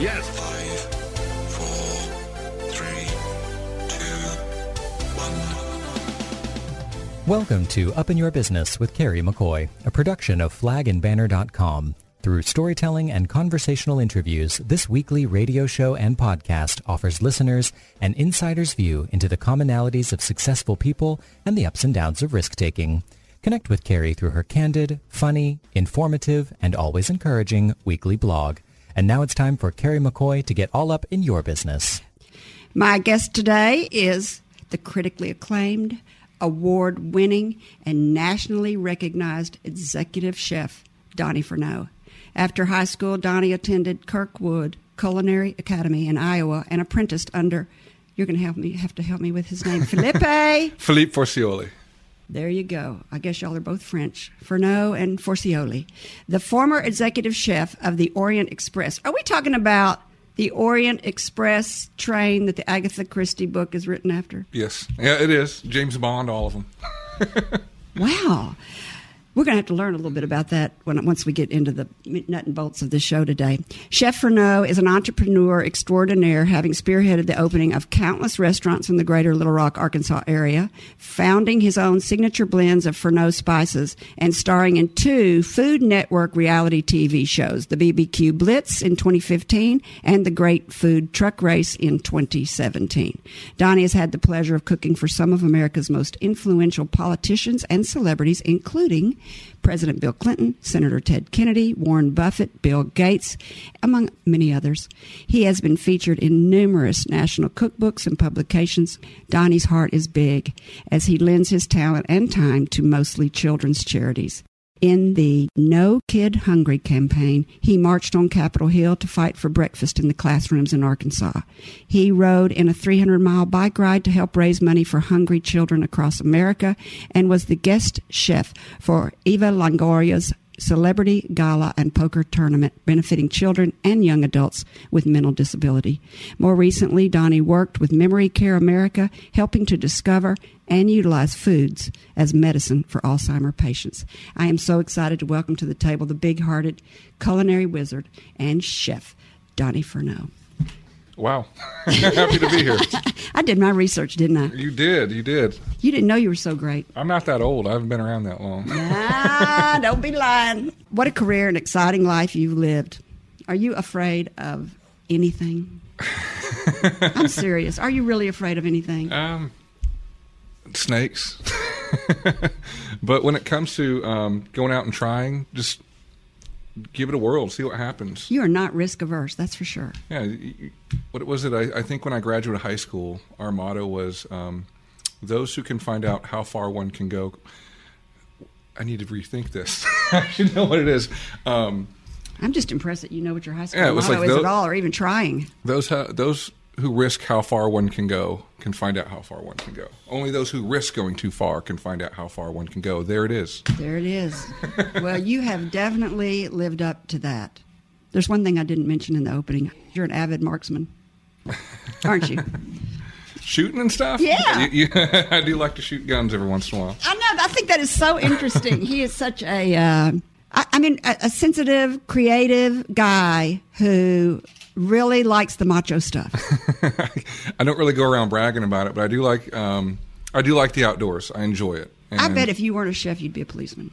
Yes. Five, four, three, two, one. Welcome to Up in Your Business with Kerry McCoy, a production of flagandbanner.com. Through storytelling and conversational interviews, this weekly radio show and podcast offers listeners an insider's view into the commonalities of successful people and the ups and downs of risk-taking. Connect with Kerry through her candid, funny, informative, and always encouraging weekly blog. And now it's time for Kerry McCoy to get all up in your business. My guest today is the critically acclaimed, award winning, and nationally recognized executive chef, Donnie Ferneau. After high school, Donnie attended Kirkwood Culinary Academy in Iowa and apprenticed under, you're going to help me, have to help me with his name, Felipe. Philippe Forcioli. There you go. I guess y'all are both French. Ferneau and Forcioli. The former executive chef of the Orient Express. Are we talking about the Orient Express train that the Agatha Christie book is written after? Yes. Yeah, it is. James Bond, all of them. Wow. We're going to have to learn a little bit about that when, once we get into the nut and bolts of the show today. Chef Ferneau is an entrepreneur extraordinaire, having spearheaded the opening of countless restaurants in the greater Little Rock, Arkansas area, founding his own signature blends of Ferneau spices, and starring in two Food Network reality TV shows, the BBQ Blitz in 2015 and the Great Food Truck Race in 2017. Donnie has had the pleasure of cooking for some of America's most influential politicians and celebrities, including President Bill Clinton, Senator Ted Kennedy, Warren Buffett, Bill Gates, among many others. He has been featured in numerous national cookbooks and publications. Donnie's heart is big as he lends his talent and time to mostly children's charities. In the No Kid Hungry campaign, he marched on Capitol Hill to fight for breakfast in the classrooms in Arkansas. He rode in a 300 mile bike ride to help raise money for hungry children across America and was the guest chef for Eva Longoria's celebrity gala and poker tournament benefiting children and young adults with mental disability. More recently, Donnie worked with Memory Care America, helping to discover and utilize foods as medicine for Alzheimer patients. I am so excited to welcome to the table the big hearted culinary wizard and chef, Donnie Ferneau. Wow. Happy to be here. I did my research, didn't I? You did. You did. You didn't know you were so great. I'm not that old. I haven't been around that long. ah, don't be lying. What a career and exciting life you've lived. Are you afraid of anything? I'm serious. Are you really afraid of anything? Um, snakes. but when it comes to um, going out and trying, just give it a whirl, see what happens. You are not risk averse, that's for sure. Yeah. What was it? I, I think when I graduated high school, our motto was um, those who can find out how far one can go. I need to rethink this. I should know what it is. Um, I'm just impressed that you know what your high school Yeah, motto like is at all, or even trying. those those who risk how far one can go can find out how far one can go. Only those who risk going too far can find out how far one can go. There it is. There it is. well, you have definitely lived up to that. There's one thing I didn't mention in the opening. You're an avid marksman, aren't you? Shooting and stuff. Yeah. You- you- I do like to shoot guns every once in a while. I know. I think that is so interesting. he is such a, uh, I, I mean, a, a sensitive, creative guy who really likes the macho stuff. I don't really go around bragging about it, but I do like um, I do like the outdoors. I enjoy it. I bet if you weren't a chef, you'd be a policeman.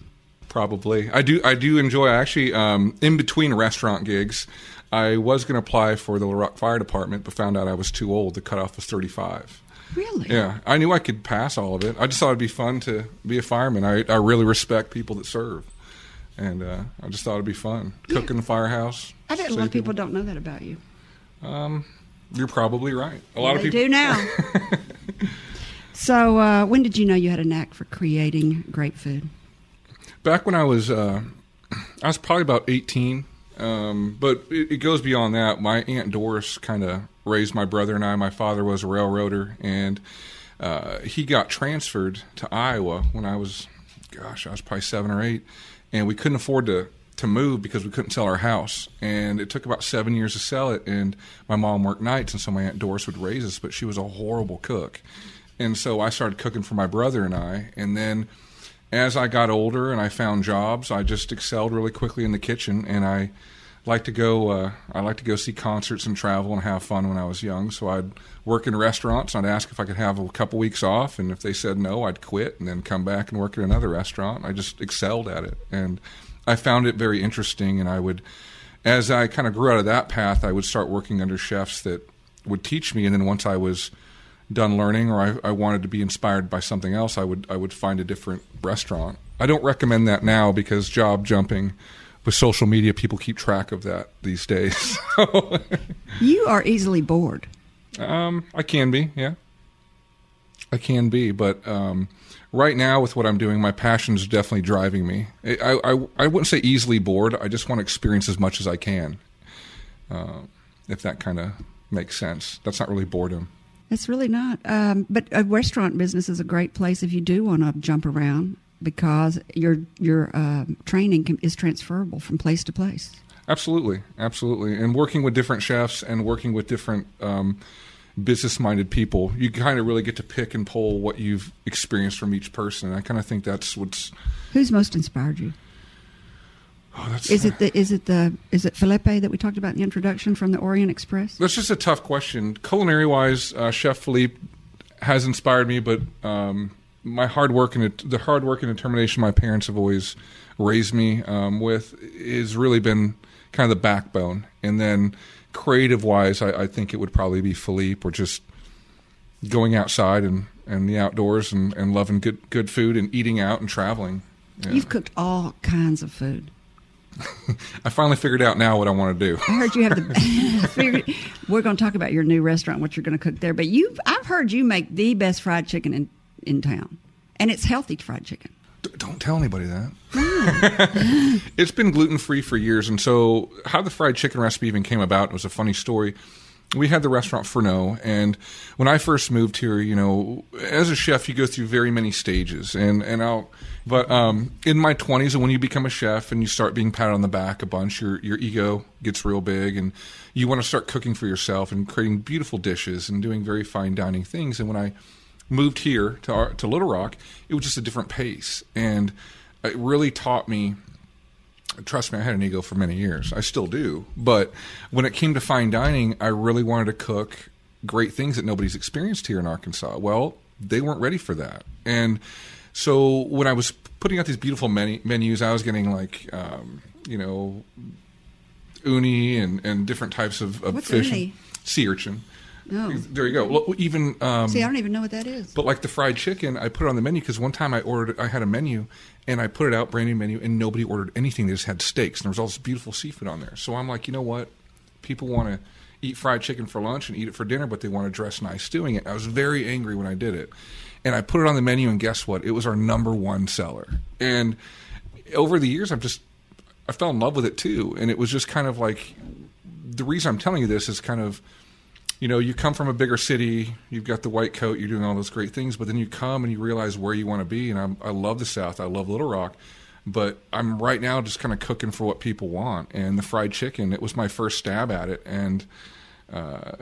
probably I do I do enjoy. I actually um, in between restaurant gigs, I was going to apply for the Little Rock Fire Department, but found out I was too old. The cutoff was thirty five. Really? Yeah, I knew I could pass all of it. I just thought it'd be fun to be a fireman. I, I really respect people that serve, and uh, I just thought it'd be fun. Cook in the firehouse. I bet a lot of people don't know that about you. You're probably right. A lot of people do now. so, uh, when did you know you had a knack for creating great food? back when I was uh, I was probably about 18. Um, but it, it goes beyond that. My aunt Doris kind of raised my brother and I. My father was a railroader, and uh, he got transferred to Iowa when I was, gosh, I was probably seven or eight, and we couldn't afford to to move because we couldn't sell our house, and it took about seven years to sell it. And my mom worked nights, and so my aunt Doris would raise us, but she was a horrible cook, and so I started cooking for my brother and I, and then as I got older and I found jobs, I just excelled really quickly in the kitchen, and I like to go. Uh, I like to go see concerts and travel and have fun when I was young. So I'd work in restaurants. I'd ask if I could have a couple weeks off, and if they said no, I'd quit and then come back and work at another restaurant. I just excelled at it, and I found it very interesting. And I would, as I kind of grew out of that path, I would start working under chefs that would teach me. And then once I was done learning, or I, I wanted to be inspired by something else, I would I would find a different restaurant. I don't recommend that now because job jumping with social media, people keep track of that these days. You are easily bored. um, I can be, yeah, I can be, but um, right now with what I'm doing, my passion is definitely driving me. I, I I wouldn't say easily bored. I just want to experience as much as I can. Uh, if that kind of makes sense, that's not really boredom. It's really not. Um, but a restaurant business is a great place if you do want to jump around because your your uh, training can, is transferable from place to place. Absolutely, absolutely. And working with different chefs and working with different um, business-minded people, you kind of really get to pick and pull what you've experienced from each person. And I kind of think that's what's. Who's most inspired you? Oh, that's Is it the is it the is it Felipe that we talked about in the introduction from the Orient Express? That's just a tough question. Culinary wise, uh, Chef Philippe has inspired me, but um, my hard work and the hard work and determination my parents have always raised me um, with has really been kind of the backbone. And then creative wise, I, I think it would probably be Philippe or just going outside and, and the outdoors and, and loving good good food and eating out and traveling. Yeah. You've cooked all kinds of food. I finally figured out now what I want to do. I heard you have the. we're going to talk about your new restaurant, what you're going to cook there. But you, I've heard you make the best fried chicken in in town, and it's healthy fried chicken. D- don't tell anybody that. it's been gluten free for years, and so how the fried chicken recipe even came about was a funny story. We had the restaurant Ferneau, and when I first moved here, you know, as a chef, you go through very many stages, and and I'll. But um, in my twenties, and when you become a chef and you start being patted on the back a bunch, your your ego gets real big, and you want to start cooking for yourself and creating beautiful dishes and doing very fine dining things. And when I moved here to our, to Little Rock, it was just a different pace, and it really taught me. Trust me, I had an ego for many years. I still do, but when it came to fine dining, I really wanted to cook great things that nobody's experienced here in Arkansas. Well, they weren't ready for that, and so when I was putting out these beautiful menu, menus, I was getting like, um, you know, uni and, and different types of, of fish, sea urchin. No, There you go. Well, even um, see, I don't even know what that is. but like the fried chicken, I put it on the menu because one time I ordered, I had a menu and I put it out, brand new menu, and nobody ordered anything. They just had steaks, and there was all this beautiful seafood on there. So I'm like, you know what? People want to eat fried chicken for lunch and eat it for dinner, but they want to dress nice doing it. I was very angry when I did it, and I put it on the menu, and guess what? It was our number one seller. And over the years, I've just I fell in love with it too, and it was just kind of like the reason I'm telling you this is kind of you know, you come from a bigger city, you've got the white coat, you're doing all those great things, but then you come and you realize where you want to be. And I'm, I love the South, I love Little Rock, but I'm right now just kind of cooking for what people want. And the fried chicken, it was my first stab at it, and uh,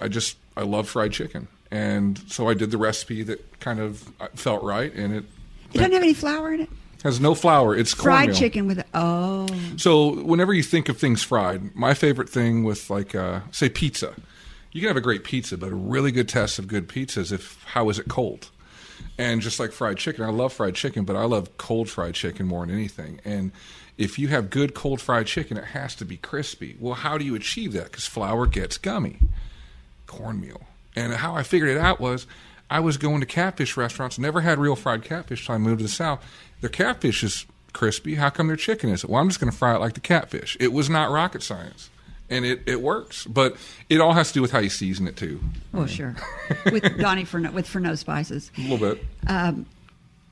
I just I love fried chicken, and so I did the recipe that kind of felt right, and it It doesn't have any flour in it. has no flour. It's Fried cornmeal. chicken with oh, So whenever you think of things fried, my favorite thing with like uh, say pizza, you can have a great pizza, but a really good test of good pizza is if how is it cold. And just like fried chicken, I love fried chicken, but I love cold fried chicken more than anything. And if you have good cold fried chicken, it has to be crispy. Well, how do you achieve that? Because flour gets gummy. Cornmeal. And how I figured it out was I was going to catfish restaurants, never had real fried catfish, so I moved to the South. Their catfish is crispy. How come their chicken isn't? Well, I'm just going to fry it like the catfish. It was not rocket science. And it, it works. But it all has to do with how you season it, too. Oh, well, sure. with Donnie Ferneau, with Ferneau spices, A little bit. Um,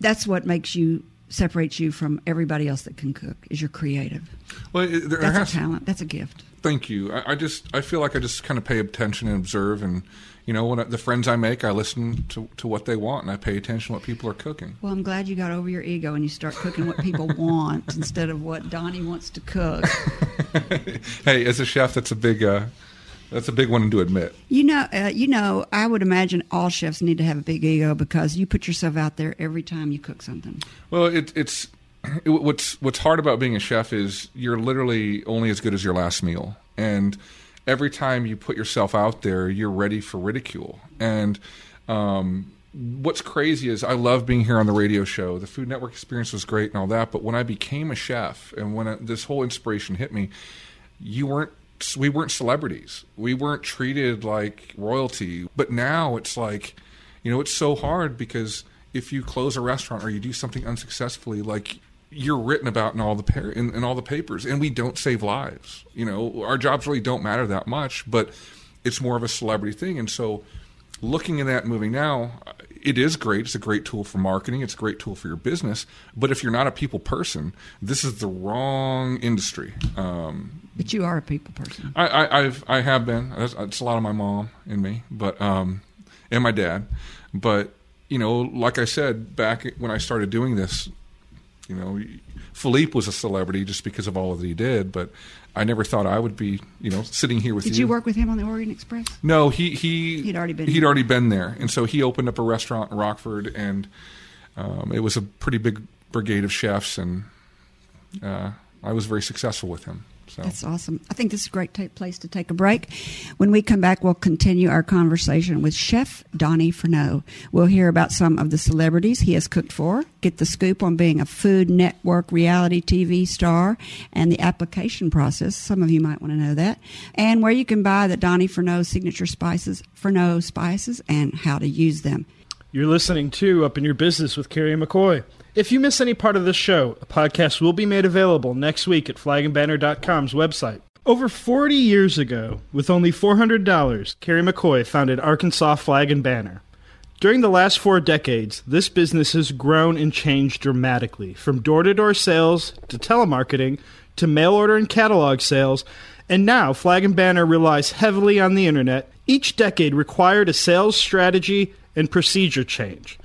that's what makes you separates you from everybody else that can cook. Is you're creative. Well, it, there That's has a talent. That's a gift. Thank you. I, I just I feel like I just kind of pay attention and observe, and you know, when I, the friends I make, I listen to to what they want, and I pay attention to what people are cooking. Well, I'm glad you got over your ego and you start cooking what people want instead of what Donnie wants to cook. hey, as a chef, that's a big uh, that's a big one to admit. You know, uh, you know. I would imagine all chefs need to have a big ego because you put yourself out there every time you cook something. Well, it, it's it- what's what's hard about being a chef is you're literally only as good as your last meal, and every time you put yourself out there, you're ready for ridicule. And um, what's crazy is I love being here on the radio show. The Food Network experience was great and all that, but when I became a chef and when I, this whole inspiration hit me, you weren't we weren't celebrities. We weren't treated like royalty. But now it's like, you know, it's so hard because if you close a restaurant or you do something unsuccessfully, like you're written about in all the par- in, in all the papers, and we don't save lives. You know, our jobs really don't matter that much, but it's more of a celebrity thing. And so, looking at that moving now, it is great. It's a great tool for marketing. It's a great tool for your business. But if you're not a people person, this is the wrong industry. Um, But you are a people person. I, I, I've I have been. That's, that's a lot of my mom in me, but um, and my dad. But you know, like I said back when I started doing this, you know, Philippe was a celebrity just because of all that he did. But I never thought I would be, you know, sitting here with you. Did you work with him on the Orient Express? no, he he He'd already been he'd here. already been there, and so he opened up a restaurant in Rockford, and um, it was a pretty big brigade of chefs, and uh, I was very successful with him. So That's awesome. I think this is a great ta place to take a break. When we come back, we'll continue our conversation with Chef Donnie Ferneau. We'll hear about some of the celebrities he has cooked for, get the scoop on being a Food Network reality TV star, and the application process. Some of you might want to know that. And where you can buy the Donnie Ferneau signature spices, Ferneau spices, and how to use them. You're listening to Up in Your Business with Kerry McCoy. If you miss any part of this show, a podcast will be made available next week at flagandbanner.com's website. Over 40 years ago, with only $400, Kerry McCoy founded Arkansas Flag and Banner. During the last four decades, this business has grown and changed dramatically from door to door sales to telemarketing to mail order and catalog sales, and now Flag and Banner relies heavily on the internet. Each decade required a sales strategy and procedure change.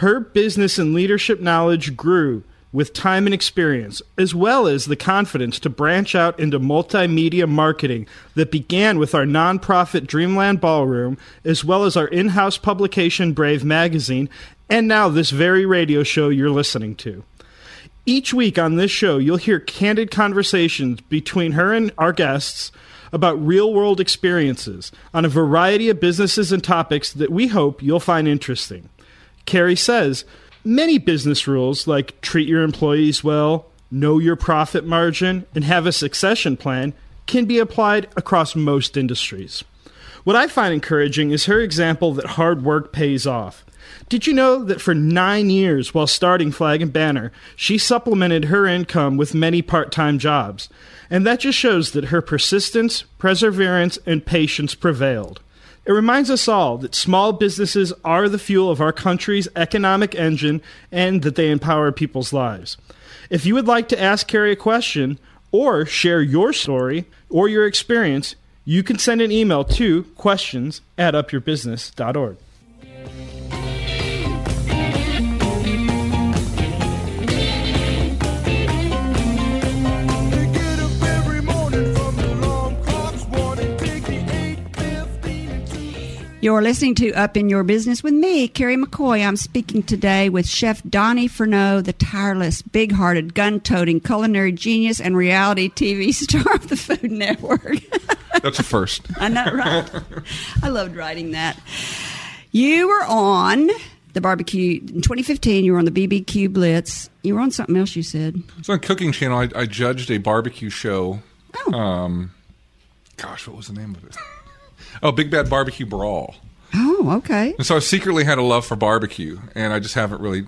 Her business and leadership knowledge grew with time and experience, as well as the confidence to branch out into multimedia marketing that began with our nonprofit Dreamland Ballroom, as well as our in house publication Brave Magazine, and now this very radio show you're listening to. Each week on this show, you'll hear candid conversations between her and our guests about real world experiences on a variety of businesses and topics that we hope you'll find interesting. Kerry says many business rules like treat your employees well, know your profit margin, and have a succession plan can be applied across most industries. What I find encouraging is her example that hard work pays off. Did you know that for nine years while starting Flag and Banner, she supplemented her income with many part time jobs? And that just shows that her persistence, perseverance, and patience prevailed. It reminds us all that small businesses are the fuel of our country's economic engine and that they empower people's lives. If you would like to ask Kerry a question or share your story or your experience, you can send an email to questions at upyourbusiness.org. You're listening to Up in Your Business with me, Kerry McCoy. I'm speaking today with Chef Donnie Ferneau, the tireless, big hearted, gun toting, culinary genius, and reality TV star of the Food Network. that's a first. I know, right? I loved writing that. You were on the barbecue in 2015. You were on the BBQ Blitz. You were on something else. You said, it's on Cooking Channel, I, I judged a barbecue show. "Oh, Um, gosh, what was the name of it? Oh, Big Bad Barbecue Brawl. oh, okay." And so I secretly had a love for barbecue, and I just haven't really.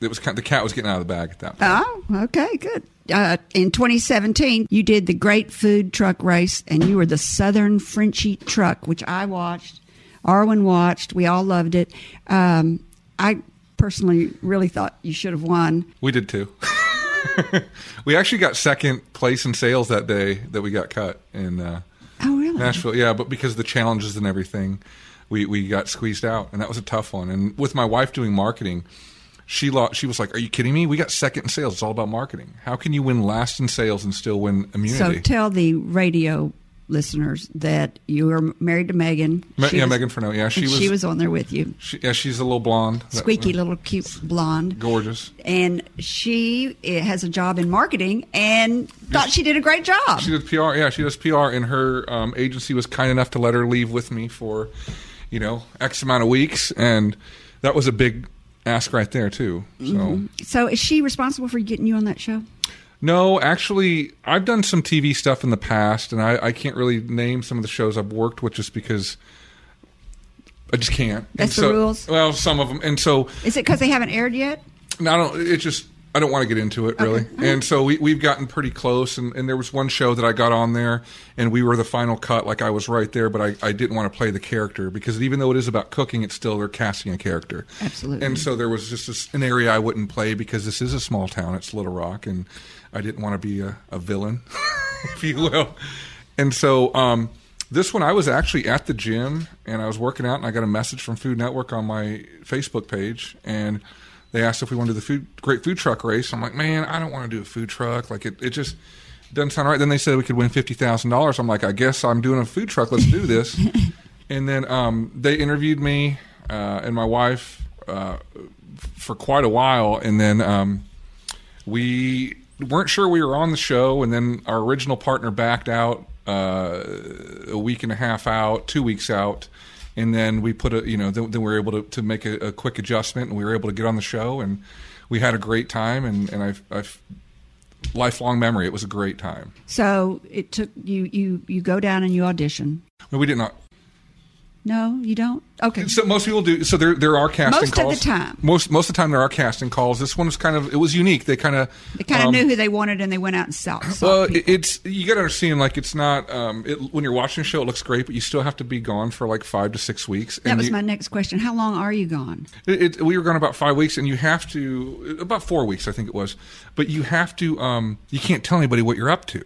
It was kind the cat was getting out of the bag at that point. Oh, okay, good. Uh, in 2017, you did the Great Food Truck Race, and you were the Southern Frenchy Truck, which I watched. Arwen watched. We all loved it. Um, I personally really thought you should have won. We did too. we actually got second place in sales that day that we got cut in uh? Nashville. Yeah, but because of the challenges and everything, we, we got squeezed out, and that was a tough one. And with my wife doing marketing, she lo- she was like, "Are you kidding me? We got second in sales. It's all about marketing. How can you win last in sales and still win immunity?" So tell the radio listeners that you were married to Megan. Me- yeah, was- Megan Ferneau. Yeah, she was. she was on there with you. she- yeah, she's a little blonde. That- Squeaky little cute blonde. Gorgeous. And she eh, has a job in marketing and thought she did a great job. She does PR. Yeah, she does PR, and her um, agency was kind enough to let her leave with me for, you know, X amount of weeks, and that was a big ask right there too. So. Mm-hmm. So is she responsible for getting you on that show? No, actually, I've done some TV stuff in the past, and I, I can't really name some of the shows I've worked with just because I just can't. That's And the rules? Well, some of them, and so Is it because they haven't aired yet? no, I don't. It just I don't want to get into it really. And so we we've gotten pretty close, and, and there was one show that I got on there, and we were the final cut. Like I was right there, but I, I didn't want to play the character because even though it is about cooking, it's still they're casting a character. Absolutely. And so there was just this, an area I wouldn't play because this is a small town. It's Little Rock, and I didn't want to be a, a villain, if you will. And so um, this one, I was actually at the gym and I was working out, and I got a message from Food Network on my Facebook page, and they asked if we wanted to do the food great food truck race. I'm like, man, I don't want to do a food truck. Like it, it just doesn't sound right. Then they said we could win fifty thousand dollars. I'm like, I guess I'm doing a food truck. Let's do this. and then um, they interviewed me uh, and my wife uh, for quite a while, and then um, we weren't sure we were on the show, and then our original partner backed out uh, a week and a half out, two weeks out, and then we put a you know then, then we were able to, to make a, a quick adjustment, and we were able to get on the show, and we had a great time, and and I've, I've lifelong memory. It was a great time. So it took you you you go down and you audition. We did not. No, you don't. Okay. So most people do. So there there are casting Most of the time. Most most of the time there are casting calls. This one was kind of it was unique. They kind of They kind of um, knew who they wanted and they went out and saw. Well, it's you got to understand. Like, it's not um, it, when you're watching the show, it looks great, but you still have to be gone for like five to six weeks. that was you- my next question. How long are you gone? It, it, we were gone about five weeks, and you have to about four weeks, I think it was. But you have to. Um, you can't tell anybody what you're up to.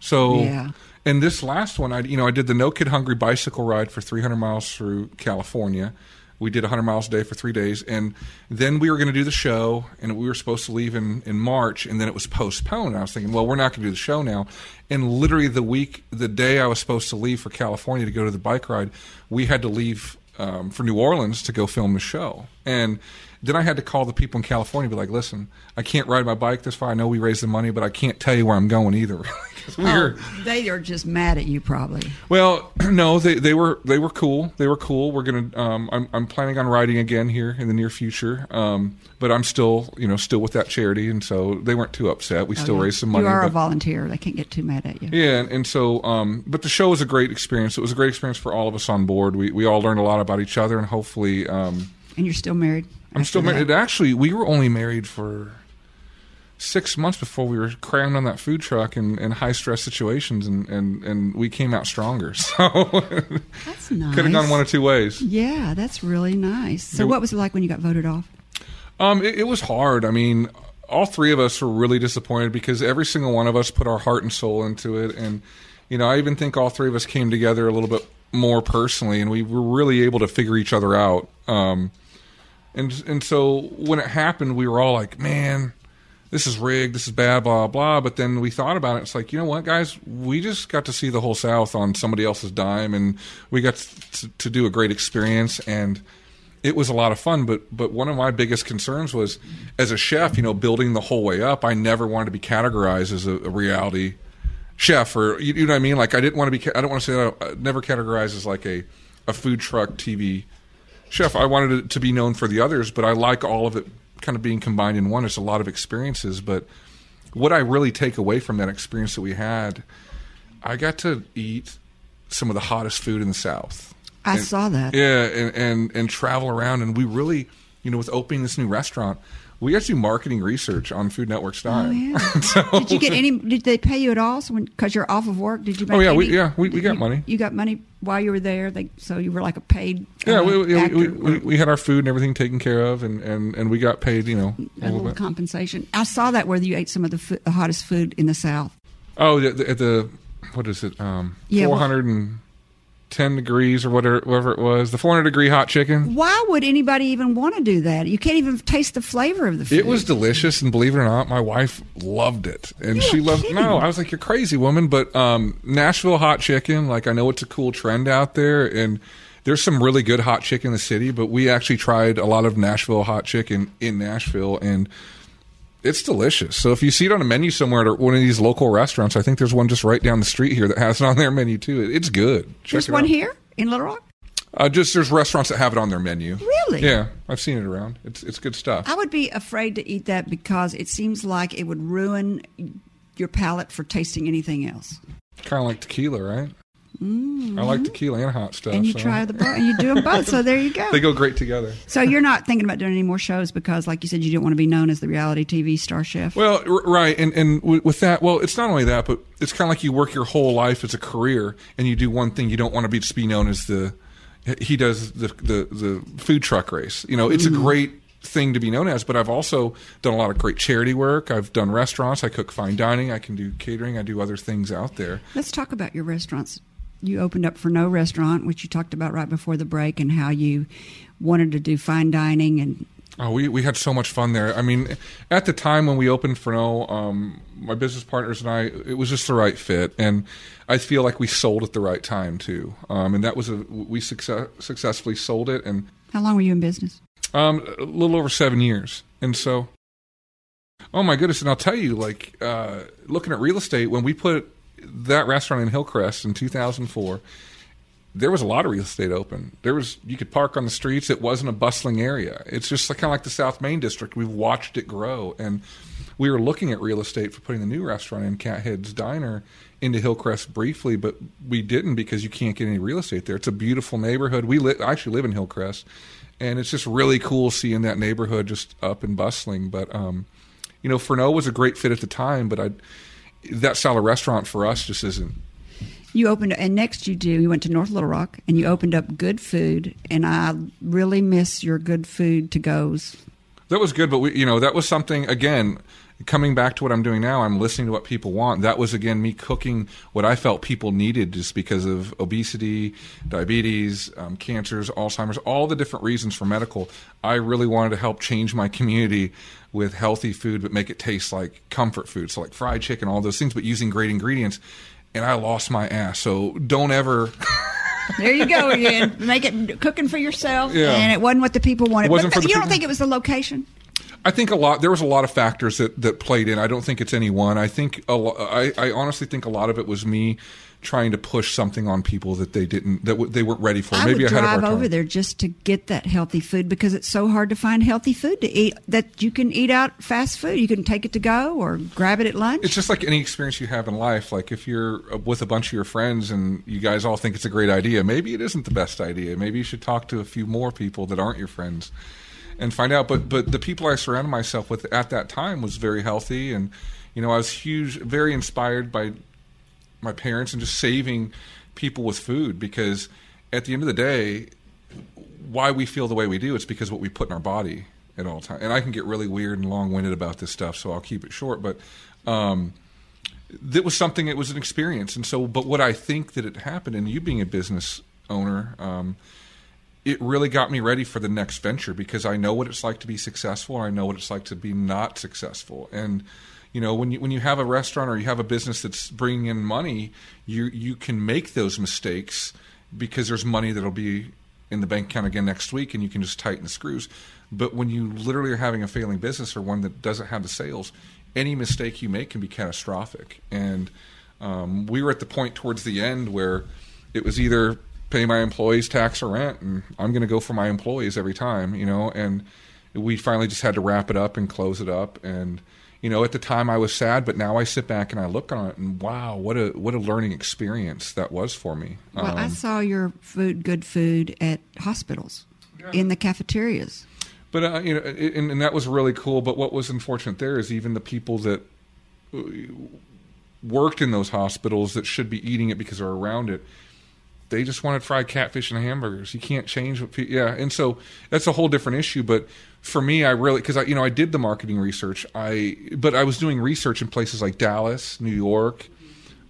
So, Yeah. And this last one, I you know I did the No Kid Hungry bicycle ride for 300 miles through California. We did 100 miles a day for three days, and then we were going to do the show, and we were supposed to leave in, in March, and then it was postponed. I was thinking, well, we're not going to do the show now. And literally the week, the day I was supposed to leave for California to go to the bike ride, we had to leave um, for New Orleans to go film the show. And then I had to call the people in California and be like, listen, I can't ride my bike this far. I know we raised the money, but I can't tell you where I'm going either." we were, Oh, they are just mad at you, probably. well, no, they, they were they were cool. They were cool. We're gonna. Um, I'm I'm planning on riding again here in the near future. Um, but I'm still you know still with that charity, and so they weren't too upset. We still Okay. raised some money. You are a volunteer. They can't get too mad at you. yeah, and, and so, um, but the show was a great experience. It was a great experience for all of us on board. We we all learned a lot about each other, and hopefully, um, And you're still married. I'm still married. that? Actually, we were only married for six months before we were crammed on that food truck in, in high stress situations, and, and, and we came out stronger. So That's nice. could have gone one of two ways. Yeah, that's really nice. So, Yeah. what was it like when you got voted off? Um, it, it was hard. I mean, all three of us were really disappointed because every single one of us put our heart and soul into it, and you know, I even think all three of us came together a little bit more personally, and we were really able to figure each other out. Um, and and so when it happened, we were all like, "Man, this is rigged. This is bad." Blah blah. But then we thought about it. It's like, you know what, guys? We just got to see the whole South on somebody else's dime, and we got to, to do a great experience and it was a lot of fun but but one of my biggest concerns was as a chef you know building the whole way up i never wanted to be categorized as a, a reality chef or you, you know what i mean like i didn't want to be i don't want to say that I never categorized as like a a food truck tv chef i wanted it to be known for the others but i like all of it kind of being combined in one it's a lot of experiences but what i really take away from that experience that we had i got to eat some of the hottest food in the south I And- saw that. yeah, and, and and travel around, and we really, you know, with opening this new restaurant, we actually do marketing research on Food Network's Oh yeah. So- did you get any? Did they pay you at all? So because you're off of work, did you? Make Oh, yeah, we- yeah, we- we got you- money. You got money while you were there. They, so you were like a paid. Yeah, uh, we, we, we, we, we had our food and everything taken care of, and, and, and we got paid, you know, a little little bit. compensation. I saw that where you ate some of the, fo- the hottest food in the South. Oh, the, the, at the what is it? Um, Yeah, four well- and 10 degrees or whatever, whatever it was. The 400 degree hot chicken. Why would anybody even want to do that? You can't even taste the flavor of the food. It was delicious, and believe it or not, my wife loved it, and You're she loved. kidding. No, I was like, "You're crazy, woman!" But um, Nashville hot chicken, like I know it's a cool trend out there, and there's some really good hot chicken in the city. But we actually tried a lot of Nashville hot chicken in Nashville, and it's delicious. So if you see it on a menu somewhere at one of these local restaurants, I think there's one just right down the street here that has it on their menu too. It- It's good. Check There's one out. here in Little Rock. Uh, just there's restaurants that have it on their menu. Really? Yeah, I've seen it around. It's it's good stuff. I would be afraid to eat that because it seems like it would ruin your palate for tasting anything else. Kind of like tequila, right? I like tequila and hot stuff. Mm-hmm. and you so- try the both, and you do them both. So there you go. They go great together. So you're not thinking about doing any more shows because, like you said, you didn't want to be known as the reality TV star chef. Well, r- right, and and w- with that, well, it's not only that, but it's kind of like you work your whole life as a career, and you do one thing. You don't want to be just be known as the he does the the, the food truck race. You know, it's a great thing to be known as. But I've also done a lot of great charity work. I've done restaurants. I cook fine dining. I can do catering. I do other things out there. Let's talk about your restaurants. You opened up Ferneau Restaurant, which you talked about right before the break, and how you wanted to do fine dining and Oh, we, we had so much fun there. I mean, at the time when we opened Ferneau, um, my business partners and I, it was just the right fit, and I feel like we sold at the right time too. Um, and that was a we success, successfully sold it, and how long were you in business? um, a little over seven years. And so, oh my goodness! And I'll tell you, like uh, looking at real estate, when we put that restaurant in Hillcrest in 2004, there was a lot of real estate open. There was you could park on the streets. It wasn't a bustling area. It's just kind of like the South Main district. We've watched it grow, and we were looking at real estate for putting the new restaurant in Cathead's Diner into Hillcrest briefly, but we didn't because you can't get any real estate there. It's a beautiful neighborhood. We li- I actually live in Hillcrest, and it's just really cool seeing that neighborhood just up and bustling. But um, you know, Ferneau was a great fit at the time, but I that style of restaurant for us just isn't You opened, and next you do. You went to North Little Rock, and you opened up Good Food, and I really miss your Good Food to goes. That was good, but we, you know, that was something again. Coming back to what I'm doing now, I'm listening to what people want. That was again me cooking what I felt people needed, just because of obesity, diabetes, um, cancers, Alzheimer's, all the different reasons for medical. I really wanted to help change my community with healthy food, but make it taste like comfort food, so like fried chicken, all those things, but using great ingredients. And I lost my ass. So don't ever. There you go again. Make it cooking for yourself, Yeah. and it wasn't what the people wanted. It wasn't but you don't think it was the location? I think a lot. There was a lot of factors that, that played in. I don't think it's any one. I think a lo- I, I honestly think a lot of it was me trying to push something on people that they didn't that w- they weren't ready for. I Maybe would drive over time. there just to get that healthy food because it's so hard to find healthy food to eat that you can eat out fast food. You can take it to go or grab it at lunch. It's just like any experience you have in life. Like if you're uh, with a bunch of your friends and you guys all think it's a great idea, maybe it isn't the best idea. Maybe you should talk to a few more people that aren't your friends and find out. But but the people I surrounded myself with at that time was very healthy, and you know I was huge, very inspired by my parents and just saving people with food because at the end of the day, why we feel the way we do, it's because what we put in our body at all times. And I can get really weird and long winded about this stuff, so I'll keep it short. But um, that was something. It was an experience, and so. But what I think that it happened, and you being a business owner, um, it really got me ready for the next venture because I know what it's like to be successful. and I know what it's like to be not successful, and you know when you when you have a restaurant or you have a business that's bringing in money, you you can make those mistakes because there's money that'll be in the bank account again next week, and you can just tighten the screws. But when you literally are having a failing business or one that doesn't have the sales, any mistake you make can be catastrophic. And um, we were at the point towards the end where it was either pay my employees tax or rent, and I'm going to go for my employees every time, you know. And we finally just had to wrap it up and close it up. And you know, at the time I was sad, but now I sit back and I look on it, and wow, what a what a learning experience that was for me. well, I Um, saw your food, good food, at hospitals, in the cafeterias. But uh, you know, and, and that was really cool. But what was unfortunate there is even the people that uh, worked in those hospitals that should be eating it because they're around it. They just wanted fried catfish and hamburgers. You can't change what, pe- yeah. And so that's a whole different issue. But for me, I really because I, you know, I did the marketing research. I but I was doing research in places like Dallas, New York,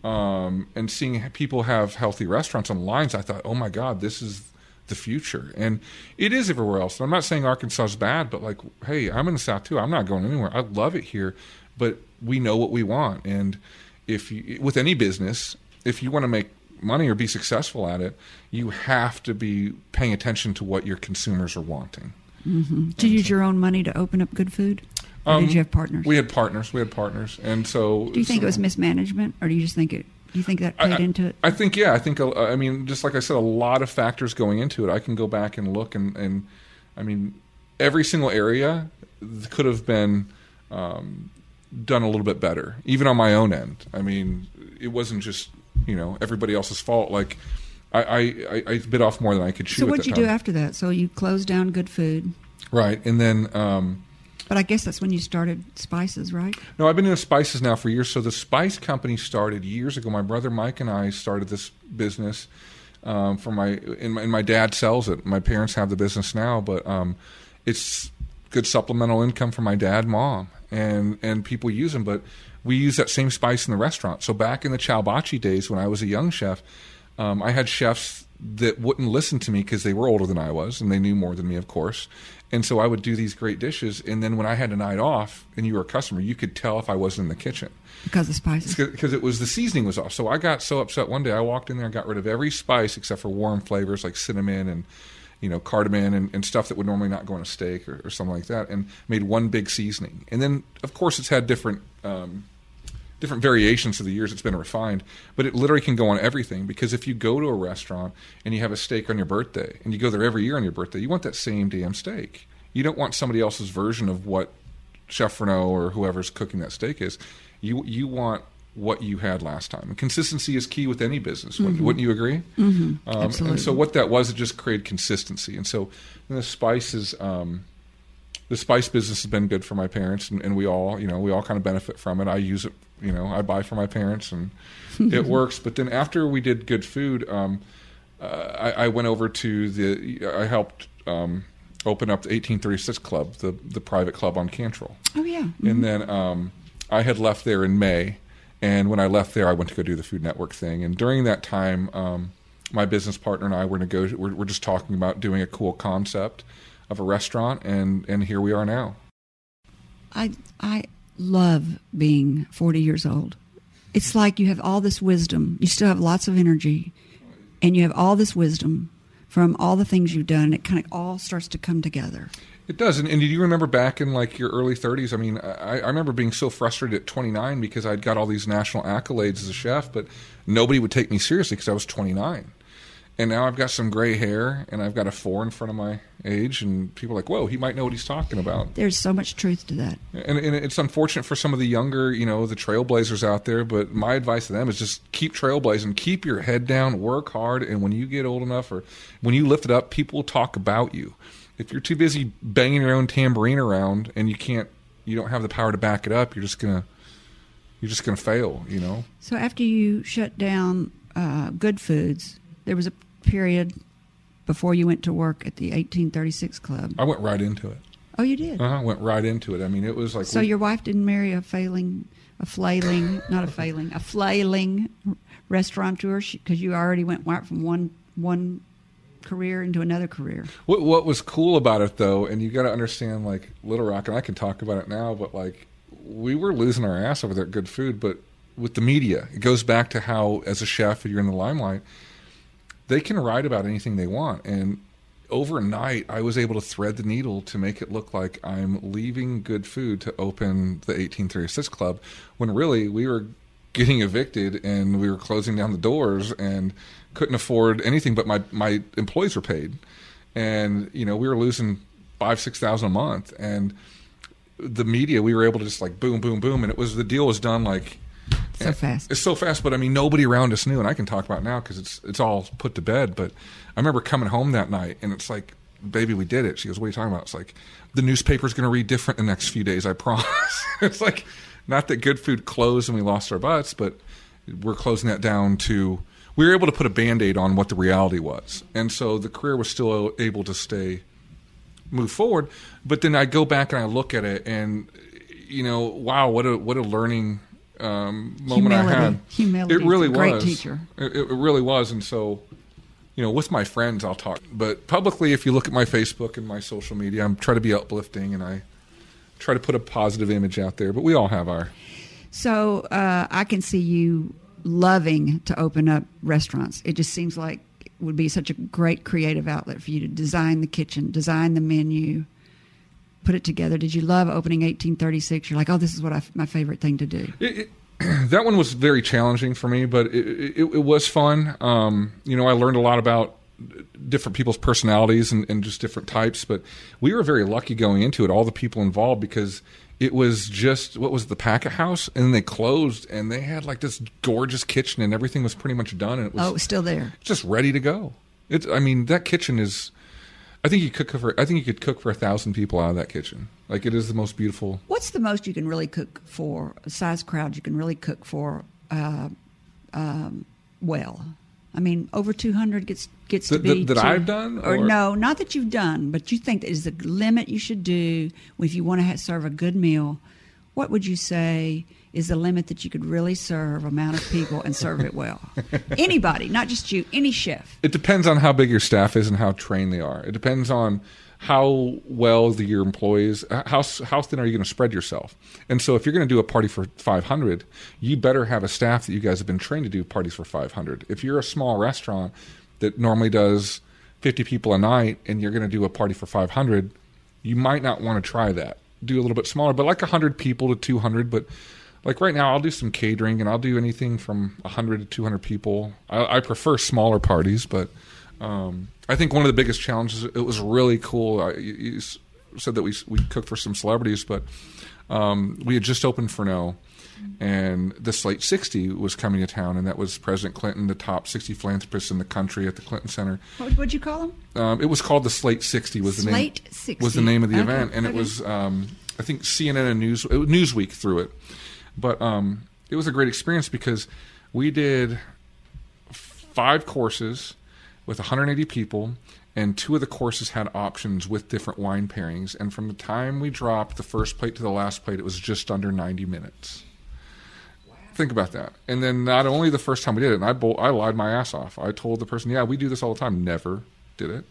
um, and seeing people have healthy restaurants on lines, I thought, oh my God, this is the future. And it is everywhere else. And I'm not saying Arkansas is bad, but like, hey, I'm in the South too. I'm not going anywhere. I love it here, but we know what we want. And if you, with any business, if you want to make money or be successful at it, you have to be paying attention to what your consumers are wanting. Did you use your own money to open up good food? Or Um, did you have partners? We had partners. We had partners, and so. do you think it was mismanagement, or do you just think it? Do you think that played I, into it? I think yeah. I think uh, I mean, just like I said, a lot of factors going into it. I can go back and look, and and I mean, every single area could have been um, done a little bit better, even on my own end. I mean, it wasn't just you know everybody else's fault. Like I I, I, bit off more than I could chew. so at what did that you do after that? So you closed down good food, Right, and then. Um, but I guess that's when you started spices, right? No, I've been in spices now for years. So the spice company started years ago. My brother Mike and I started this business. Um, for my and, my and my dad sells it. My parents have the business now, but um, it's good supplemental income for my dad, mom, and and people use them. But we use that same spice in the restaurant. So back in the Ciao Baci days, when I was a young chef, um, I had chefs that wouldn't listen to me because they were older than I was and they knew more than me, of course. And so I would do these great dishes, and then when I had a night off and you were a customer, you could tell if I wasn't in the kitchen Because the spices. because it was the seasoning was off. So I got so upset one day. I walked in there and got rid of every spice except for warm flavors like cinnamon and you know cardamom and, and stuff that would normally not go on a steak or, or something like that, and made one big seasoning. And then of course it's had different. Um, different variations through the years it's been refined but it literally can go on everything because if you go to a restaurant and you have a steak on your birthday and you go there every year on your birthday you want that same damn steak. You don't want somebody else's version of what chef Renault or whoever's cooking that steak is. You you want what you had last time. And consistency is key with any business wouldn't, wouldn't you agree? Mm-hmm. um, and so what that was it just created consistency. And so the spices um, the spice business has been good for my parents and, and we all you know we all kind of benefit from it. I use it you know i buy for my parents and it works. But then after we did good food um, uh, I, I went over to the i helped um, open up the 1836 club the, the private club on cantrell. Oh yeah. and then um, I had left there in May, and when I left there, I went to go do the Food Network thing. And during that time, um, my business partner and I were nego- we're, we're just talking about doing a cool concept of a restaurant, and and here we are now. I I love being 40 years old. It's like you have all this wisdom. You still have lots of energy, and you have all this wisdom from all the things you've done. It kind of all starts to come together. It does. And, and do you remember back in like your early 30s? I mean, I, I remember being so frustrated at 29 because I'd got all these national accolades as a chef, but nobody would take me seriously because I was 29. And now I've got some gray hair and I've got a four in front of my age, and people are like, whoa, he might know what he's talking about. There's so much truth to that. And, and it's unfortunate for some of the younger, you know, the trailblazers out there. But my advice to them is just keep trailblazing, keep your head down, work hard, and when you get old enough, or when you lift it up, people will talk about you. If you're too busy banging your own tambourine around and you can't, you don't have the power to back it up, you're just gonna, you're just gonna fail. You know. So after you shut down uh, Good Foods, there was a period before you went to work at the 1836 Club. I went right into it. Oh, you did. Uh-huh, went right into it. I mean, it was like So we- your wife didn't marry a failing, a flailing, not a failing, a flailing restaurateur because you already went right from one one career into another career. What what was cool about it though, and you got to understand, like Little Rock, and I can talk about it now, but like we were losing our ass over there Good Food, but with the media, it goes back to how, as a chef, you're in the limelight. They can write about anything they want, and overnight, I was able to thread the needle to make it look like I'm leaving Good Food to open the 1836 Club, when really we were getting evicted and we were closing down the doors and couldn't afford anything but my my employees were paid. And you know we were losing five six thousand a month. And the media we were able to just like boom boom boom. And it was the deal was done like So fast. it's so fast but i mean nobody around us knew and i can talk about it now because it's it's all put to bed but i remember coming home that night and it's like baby we did it. She goes what are you talking about? It's like the newspaper's going to read different the next few days i promise. It's like not that good food closed and we lost our butts but we're closing that down to we were able to put a band-aid on what the reality was. And so the career was still able to stay move forward but then i go back and i look at it and you know wow what a what a learning um, moment I Humility. had. Humility. It really It's a great teacher. It, it really was, and so you know, with my friends, I'll talk. But publicly, if you look at my Facebook and my social media, I'm trying to be uplifting and I try to put a positive image out there. But we all have our. So uh, I can see you loving to open up restaurants. It just seems like it would be such a great creative outlet for you to design the kitchen, design the menu, put it together. Did you love opening 1836? You're like, oh, this is what I, my favorite thing to do. It, it, that one was very challenging for me, but it, it, was fun. Um, you know, I learned a lot about different people's personalities and, and just different types. But we were very lucky going into it, all the people involved, because it was just what was the Packet House, and then they closed, and they had like this gorgeous kitchen, and everything was pretty much done, and it was Oh, it was still there. just ready to go. It's, I mean, that kitchen is. I think you could cook for. I think you could cook for a thousand people out of that kitchen. Like it is the most beautiful. What's the most you can really cook for a size crowd you can really cook for uh, um, well? I mean, over 200 gets gets to That- that- be. that too- I've done, Or, or- no, not that you've done, but you think that is the limit you should do if you want to ha serve a good meal. What would you say is the limit that you could really serve amount of people and serve it well? Anybody, not just you, any chef. It depends on how big your staff is and how trained they are. It depends on how well the, your employees how how thin are you going to spread yourself. And so if you're going to do a party for 500, you better have a staff that you guys have been trained to do parties for 500. If you're a small restaurant that normally does 50 people a night and you're going to do a party for 500, you might not want to try that. Do a little bit smaller, but like 100 people to 200, but like right now, I'll do some catering and I'll do anything from 100 to 200 people. I, I prefer smaller parties, but um, I think one of the biggest challenges, it was really cool. I, you, you said that we, we cooked for some celebrities, but um, we had just opened Ferneau and the Slate 60 was coming to town, and that was President Clinton, the top 60 philanthropists in the country at the Clinton Center. What would you call them? Um, it was called the Slate 60 was the Slate name 60. was the name of the Okay, event and it was um, I think CNN and News Newsweek threw it. But um, it was a great experience because we did five courses with 180 people and two of the courses had options with different wine pairings and from the time we dropped the first plate to the last plate it was just under 90 minutes. Think about that. And then not only the first time we did it, and I bol- I lied my ass off. I told the person, "Yeah, we do this all the time." Never did it.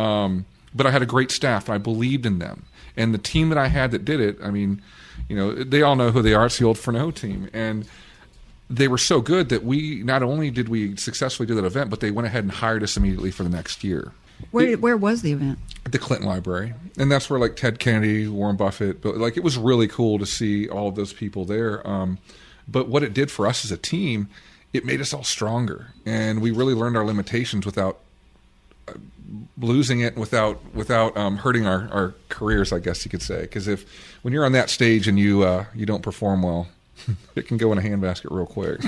Um, but I had a great staff, I believed in them. And the team that I had that did it, I mean, you know, they all know who they are. It's the old Ferneau team, and they were so good that we not only did we successfully do that event, but they went ahead and hired us immediately for the next year Where, where was the event? at the Clinton Library, and that's where like Ted Kennedy, Warren Buffett, but like it was really cool to see all of those people there. Um, but what it did for us as a team, it made us all stronger, and we really learned our limitations without losing it, without without um, hurting our, our careers, I guess you could say. Because if when you're on that stage and you uh, you don't perform well, it can go in a handbasket real quick.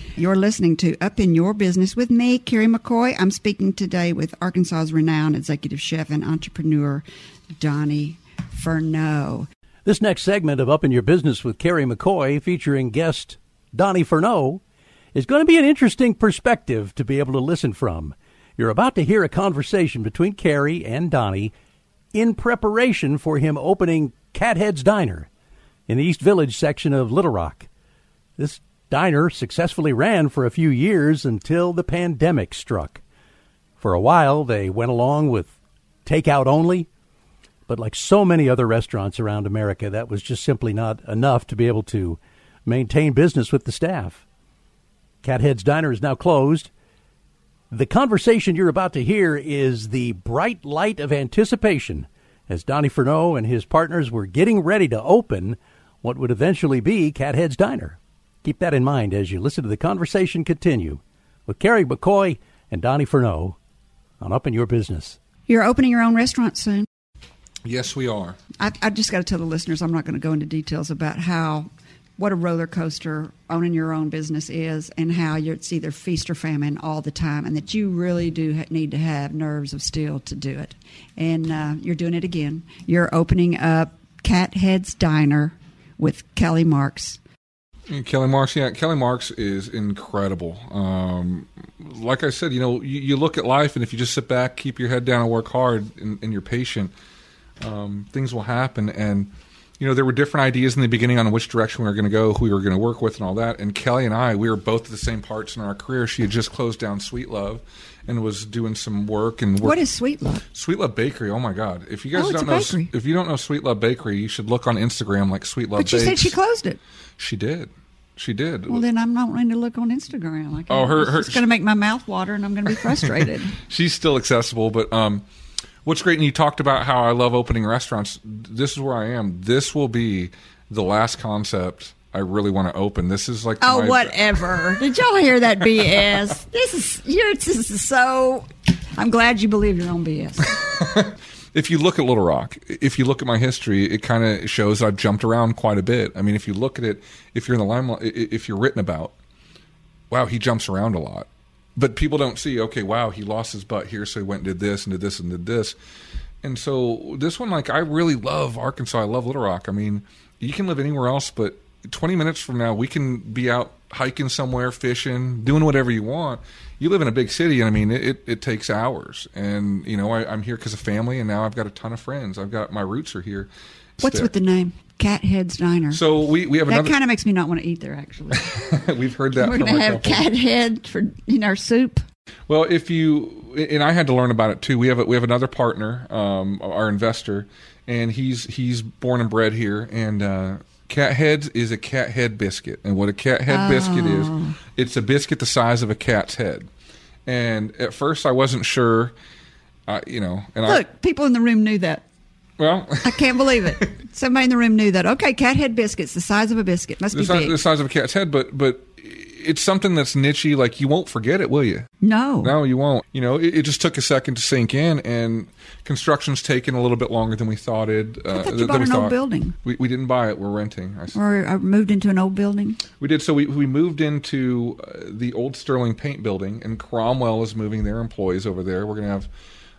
You're listening to Up in Your Business with me, Kerry McCoy. I'm speaking today with Arkansas's renowned executive chef and entrepreneur, Donnie Ferneau. This next segment of Up in Your Business with Kerry McCoy, featuring guest Donnie Ferneau, is going to be an interesting perspective to be able to listen from. You're about to hear a conversation between Kerry and Donnie in preparation for him opening Cathead's Diner in the East Village section of Little Rock. This diner successfully ran for a few years until the pandemic struck. For a while, they went along with takeout only, but like so many other restaurants around America, that was just simply not enough to be able to maintain business with the staff. Cathead's Diner is now closed. The conversation you're about to hear is the bright light of anticipation as Donnie Ferneau and his partners were getting ready to open what would eventually be Cathead's Diner. Keep that in mind as you listen to the conversation continue with Kerry McCoy and Donnie Ferneau on Up in Your Business. You're opening your own restaurant soon. yes, we are. I, I just got to tell the listeners I'm not going to go into details about how what a roller coaster owning your own business is, and how it's either feast or famine all the time, and that you really do need to have nerves of steel to do it. And uh, you're doing it again. You're opening up Cathead's Diner with Kelly Marks. And Kelly Marks, yeah, Kelly Marks is incredible. Um, like I said, you know, you, you look at life, and if you just sit back, keep your head down, and work hard, and, and you're patient, um, things will happen. And you know, there were different ideas in the beginning on which direction we were going to go, who we were going to work with, and all that. And Kelly and I, we were both at the same parts in our career. She had just closed down Sweet Love and was doing some work and work. What is Sweet Love? Sweet Love Bakery? Oh my God! If you guys Oh, don't know, bakery. if you don't know Sweet Love Bakery, you should look on Instagram like Sweet Love. But you said she closed it. She did. She did. Well, then I'm not going to look on Instagram. I Oh, her- her- It's going to make my mouth water, and I'm going to be frustrated. she's still accessible. But um, what's great, and you talked about how I love opening restaurants. This is where I am. This will be the last concept I really want to open. This is like oh, my- whatever! Did y'all hear that BS? this is you're this is so. I'm glad you believe your own BS. If you look at Little Rock, if you look at my history, it kind of shows I've jumped around quite a bit. I mean, if you look at it, if you're in the limelight, if you're written about, wow, he jumps around a lot. But people don't see, okay, wow, he lost his butt here, so he went and did this and did this and did this. And so this one, like, I really love Arkansas. I love Little Rock. I mean, you can live anywhere else, but 20 minutes from now, we can be out hiking somewhere, fishing, doing whatever you want. You live in a big city, and I mean, it, it, it takes hours. And, you know, I, I'm here because of family, and now I've got a ton of friends. I've got my roots are here. What's with the name Cathead's Diner? So we, we have that another. kind of makes me not want to eat there. Actually, we've heard that we're going to have couple. cat head for in our soup. Well, if you and I had to learn about it too. We have a, we have another partner, um, our investor, and he's he's born and bred here. And uh, cat heads is a cat head biscuit, and what a cat head biscuit is, Oh. it's a biscuit the size of a cat's head. And at first, I wasn't sure, uh, you know. And I Look, people in the room knew that. Well, I can't believe it. Somebody in the room knew that. Okay, cat head biscuits, the size of a biscuit, must the be size, big. the size of a cat's head, but but it's something that's nichey. Like you won't forget it, will you? no, No, you won't. You know, it, it just took a second to sink in, and construction's taken a little bit longer than we thought it. Uh, I thought you than bought we an old building. We, we didn't buy it. We're renting. I s- or I moved into an old building. we did. So we, we moved into uh, the old Sterling Paint Building, and Cromwell is moving their employees over there. We're going to have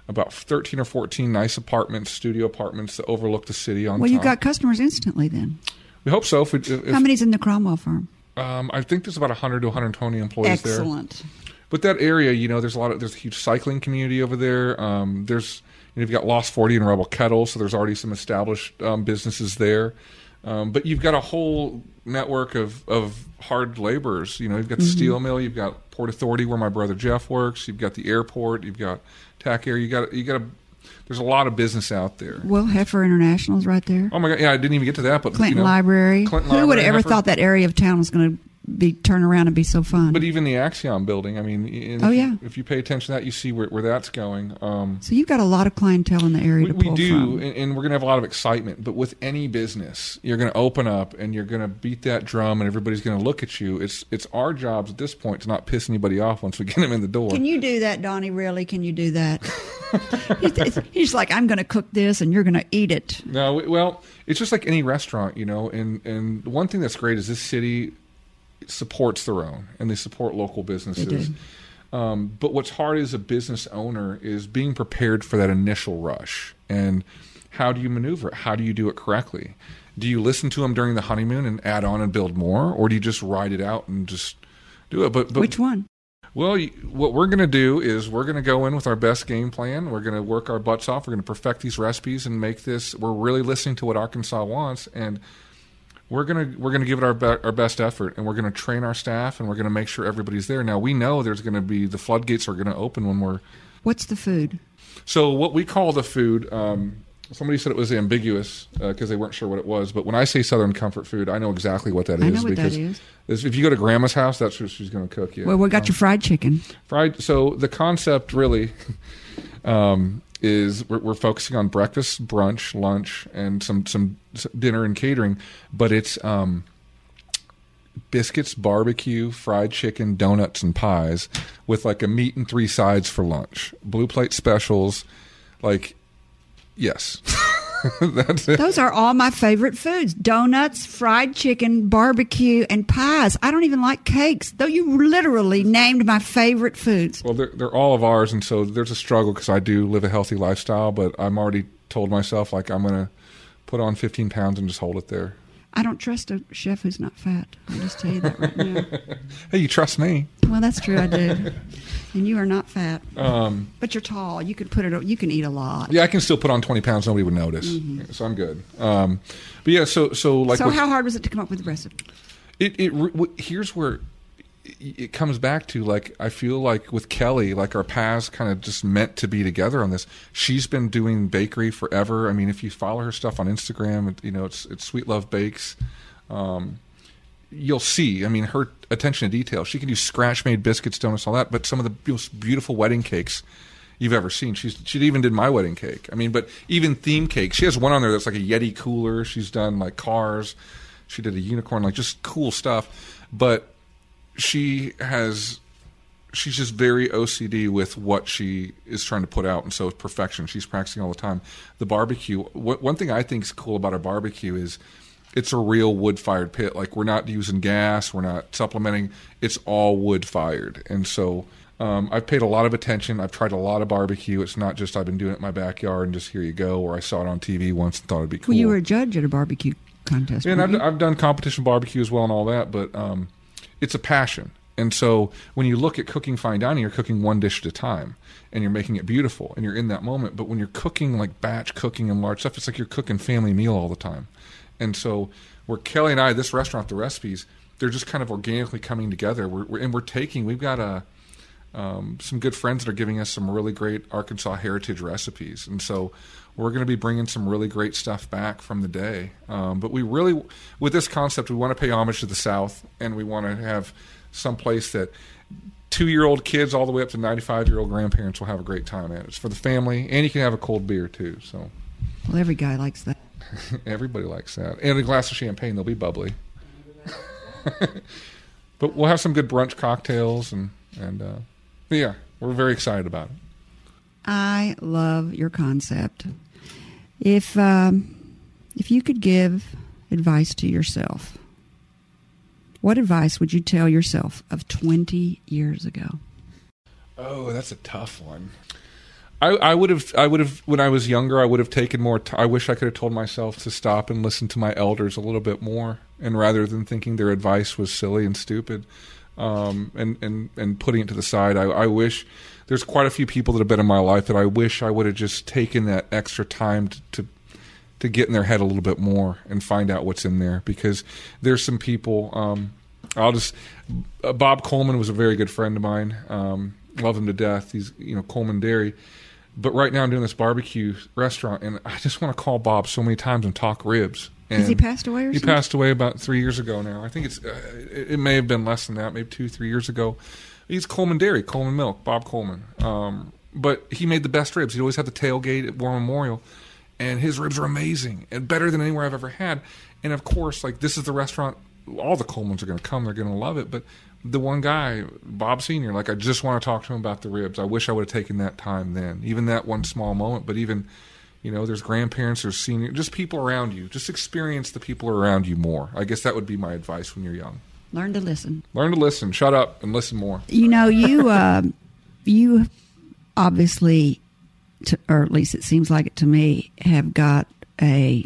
about 13 or 14 nice apartments, studio apartments that overlook the city on Well, you got customers instantly then. we hope so. If, we, if, How many's in the Cromwell firm? um, I think there's about 100 to 120 employees there. Excellent. But that area, you know, there's a lot of there's a huge cycling community over there. Um, there's you know, you've got Lost Forty and Rebel Kettle, so there's already some established um, businesses there. Um, but you've got a whole network of, of hard laborers. You know, you've got the steel mill, you've got Port Authority where my brother Jeff works, you've got the airport, you've got TAC Air, you got you got a there's a lot of business out there. Will Heifer International's right there. Oh my god, yeah, I didn't even get to that, but Clinton you know, Library. Clinton Who would have ever Heifer. thought that area of town was going to be turn around and be so fun? But even the Axiom building, I mean, Oh, if, yeah. if you pay attention to that, you see where, where that's going. Um, so you've got a lot of clientele in the area We, we do, and, and we're going to have a lot of excitement. But with any business, you're going to open up and you're going to beat that drum, and everybody's going to look at you. It's it's our jobs at this point to not piss anybody off once we get them in the door. Can you do that, Donnie? Really? Can you do that? He's- He's like, I'm going to cook this, and you're going to eat it. No, well, it's just like any restaurant, you know. And and one thing that's great is this city supports their own, and they support local businesses. Um, but what's hard as a business owner is being prepared for that initial rush. And how do you maneuver it? How do you do it correctly? Do you listen to them during the honeymoon and add on and build more, or do you just ride it out and just do it? But, but Which one? well, what we're going to do is we're going to go in with our best game plan. We're going to work our butts off. We're going to perfect these recipes and make this. We're really listening to what Arkansas wants, and we're going to we're going to give it our be- our best effort, and we're going to train our staff, and we're going to make sure everybody's there. Now we know there's going to be the floodgates are going to open when we're. What's the food? So what we call the food. Um, somebody said it was ambiguous because they weren't sure what it was. But when I say Southern comfort food, I know exactly what that is I know what that because is. is- if you go to Grandma's house, that's what she's going to cook you. Well, we got your fried chicken. Fried. So the concept really um, is we're, we're focusing on breakfast, brunch, lunch, and some some dinner and catering, but it's um, biscuits, barbecue, fried chicken, donuts, and pies with like a meat and three sides for lunch. Blue plate specials, like yes, that's it. Those are all my favorite foods donuts, fried chicken, barbecue, and pies. I don't even like cakes, though you literally named my favorite foods. Well, they're, they're all of ours, and so there's a struggle because I do live a healthy lifestyle, but I'm already told myself like I'm going to put on 15 pounds and just hold it there. I don't trust a chef who's not fat. I'll just tell you that right now. Hey, you trust me? Well, that's true. I do. and you are not fat, Um, but you're tall. You could put it. You can eat a lot. yeah, I can still put on 20 pounds. Nobody would notice. So I'm good. Um, but yeah, so, so like, Mm-hmm. so how hard was it to come up with the recipe? it, it, w- here's where it it comes back to like I feel like with Kelly, like our paths kind of just meant to be together on this. She's been doing bakery forever. I mean, if you follow her stuff on Instagram, you know it's it's Sweet Love Bakes. Um, you'll see. I mean, her attention to detail. She can do scratch made biscuits, donuts, all that. But some of the most beautiful wedding cakes you've ever seen. She's she even did my wedding cake. I mean, but even theme cake. She has one on there that's like a Yeti cooler. She's done like cars. She did a unicorn, like just cool stuff. But she has she's just very OCD with what she is trying to put out, and so it's perfection. She's practicing all the time. The barbecue. One thing I think is cool about our barbecue is it's a real wood fired pit. Like we're not using gas, we're not supplementing. It's all wood fired, and so. Um, I've paid a lot of attention. I've tried a lot of barbecue. It's not just I've been doing it in my backyard and just here you go, or I saw it on TV once and thought it'd be cool. Well, you were a judge at a barbecue contest. Yeah, and I've. I've done competition barbecue as well and all that, but um, it's a passion. And so when you look at cooking fine dining, you're cooking one dish at a time and you're making it beautiful and you're in that moment. But when you're cooking like batch cooking and large stuff, it's like you're cooking family meal all the time. And so where Kelly and I, this restaurant, the recipes, they're just kind of organically coming together. We're, we're, and we're taking, we've got a, um, some good friends that are giving us some really great Arkansas heritage recipes, and so we're going to be bringing some really great stuff back from the day. Um, but we really, with this concept, we want to pay homage to the South, and we want to have some place that two-year-old kids all the way up to ninety-five-year-old grandparents will have a great time at. It's for the family, and you can have a cold beer too. So well, every guy likes that. everybody likes that, and a glass of champagne. They'll be bubbly. but we'll have some good brunch cocktails, and and uh, yeah, we're very excited about it. I love your concept. If um, if you could give advice to yourself, what advice would you tell yourself of twenty years ago? Oh, that's a tough one. I, I would have, I would have, when I was younger, I would have taken more. T- I wish I could have told myself to stop and listen to my elders a little bit more, and rather than thinking their advice was silly and stupid, um, and and and putting it to the side, I, I wish there's quite a few people that have been in my life that I wish I would have just taken that extra time to, to to get in their head a little bit more and find out what's in there because there's some people. Um, I'll just Bob Coleman was a very good friend of mine. Um, love him to death. He's you know Coleman Dairy, but right now I'm doing this barbecue restaurant, and I just want to call Bob so many times and talk ribs. And Has he passed away or He something? passed away about three years ago now. I think it's uh, it, it may have been less than that, maybe two three years ago. He's Coleman Dairy, Coleman Milk, Bob Coleman. Um, but he made the best ribs. He always had the tailgate at War Memorial, and his ribs are amazing and better than anywhere I've ever had. And of course, like this is the restaurant. All the Colemans are going to come. They're going to love it. But the one guy, Bob Senior, like I just want to talk to him about the ribs. I wish I would have taken that time then, even that one small moment. But even, you know, there's grandparents, there's senior, just people around you. Just experience the people around you more. I guess that would be my advice when you're young. Learn to listen. Learn to listen. Shut up and listen more. You know, you uh, you obviously, to, or at least it seems like it to me, have got a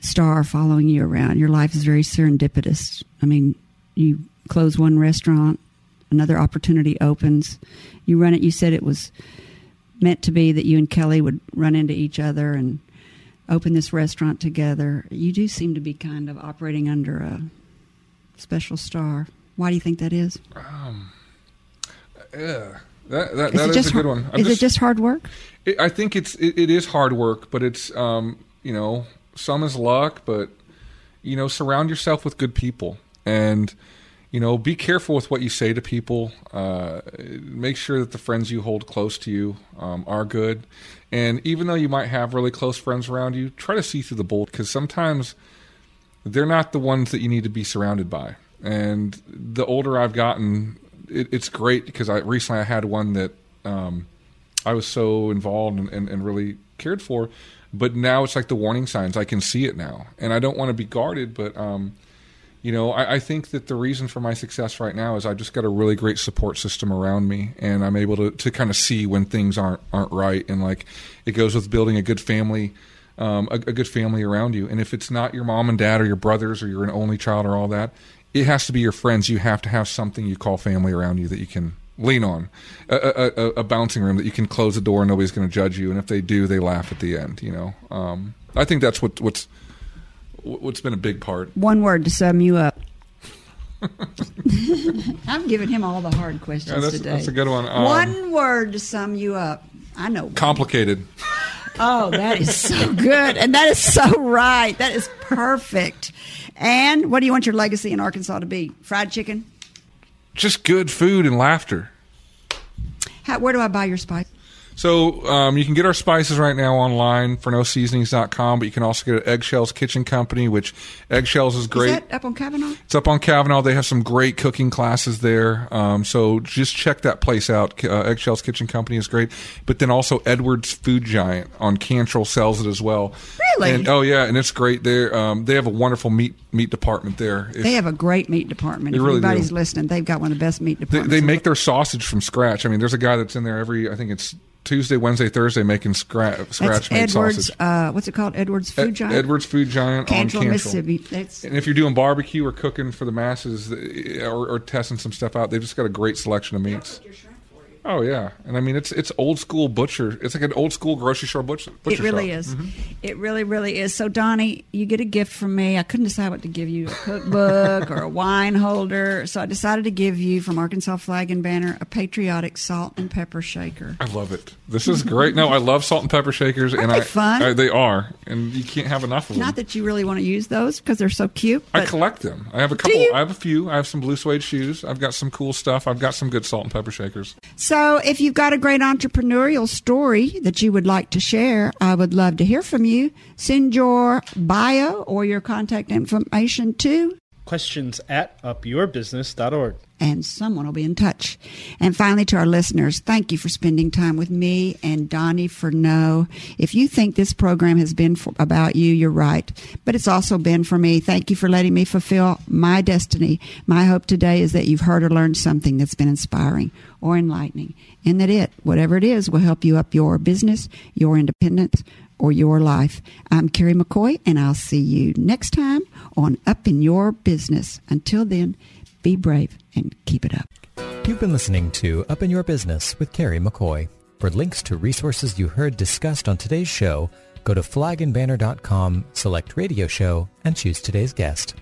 star following you around. Your life is very serendipitous. I mean, you close one restaurant, another opportunity opens. You run it. You said it was meant to be that you and Kelly would run into each other and open this restaurant together. You do seem to be kind of operating under a special star. Why do you think that is? Yeah, that that, Is that is just a good one. I'm Is it just hard work? It, I think it's it, it is hard work, but it's um, you know some is luck, but you know surround yourself with good people and you know be careful with what you say to people. Uh, make sure that the friends you hold close to you um, are good, and even though you might have really close friends around you, try to see through the bull because sometimes they're not the ones that you need to be surrounded by. And the older I've gotten, it, it's great because I recently I had one that um, I was so involved and, and, and really cared for, but now it's like the warning signs. I can see it now, and I don't want to be guarded, but um, you know, I, I think that the reason for my success right now is I've just got a really great support system around me, and I'm able to, to kind of see when things aren't aren't right, and like it goes with building a good family, um, a, a good family around you. And if it's not your mom and dad or your brothers or you're an only child or all that, it has to be your friends. You have to have something you call family around you that you can lean on, a, a, a, a bouncing room that you can close the door and nobody's going to judge you. And if they do, they laugh at the end. You know, um, I think that's what what's what's been a big part. One word to sum you up. I'm giving him all the hard questions Yeah, that's- today. that's a good one. Um, one word to sum you up. I know. Complicated. Oh, that is so good. And that is so right. That is perfect. And what do you want your legacy in Arkansas to be? Fried chicken? Just good food and laughter. How, where do I buy your spice? So um, you can get our spices right now online for noseasonings.com, but you can also get at Eggshells Kitchen Company, which Eggshells is great. Is that up on Kavanaugh? It's up on Kavanaugh. They have some great cooking classes there. Um, so just check that place out. Uh, Eggshells Kitchen Company is great. But then also Edwards Food Giant on Cantrell sells it as well. Really? And, oh yeah, and it's great. They um, they have a wonderful meat meat department there. If- They have a great meat department. They if really do. listening, they've got one of the best meat they, departments. they in make their sausage from scratch. I mean, there's a guy that's in there every. I think it's Tuesday, Wednesday, Thursday making scratch That's scratch made Edwards. sausage. Uh, what's it called? Edwards Food Ed- Giant. Edwards Food Giant Cantrell, on Cantrell. Mississippi. That's And if you're doing barbecue or cooking for the masses uh, or, or testing some stuff out, they've just got a great selection of meats. Oh yeah, and I mean it's it's old school butcher. It's like an old school grocery store butcher. butcher It really shop. is. Mm-hmm. It really, really is. So, Donnie, you get a gift from me. I couldn't decide what to give you a cookbook or a wine holder. So, I decided to give you from Arkansas Flag and Banner a patriotic salt and pepper shaker. I love it. This is great. No, I love salt and pepper shakers, and they I, fun? I they are, and you can't have enough of them. Not that you really want to use those because they're so cute. I collect them. I have a couple. I have a few. I have some blue suede shoes. I've got some cool stuff. I've got some good salt and pepper shakers. So, if you've got a great entrepreneurial story that you would like to share, I would love to hear from you. Send your bio or your contact information to Questions at upyourbusiness.org. and someone will be in touch. And finally, to our listeners, thank you for spending time with me and Donnie Ferneau. If you think this program has been for, about you, you're right. But it's also been for me. Thank you for letting me fulfill my destiny. My hope today is that you've heard or learned something that's been inspiring or enlightening, and that it, whatever it is, will help you up your business, your independence, or your life. I'm Kerry McCoy, and I'll see you next time on Up in Your Business. Until then, be brave and keep it up. You've been listening to Up in Your Business with Kerry McCoy. For links to resources you heard discussed on today's show, go to flagandbanner.com, select radio show, and choose today's guest.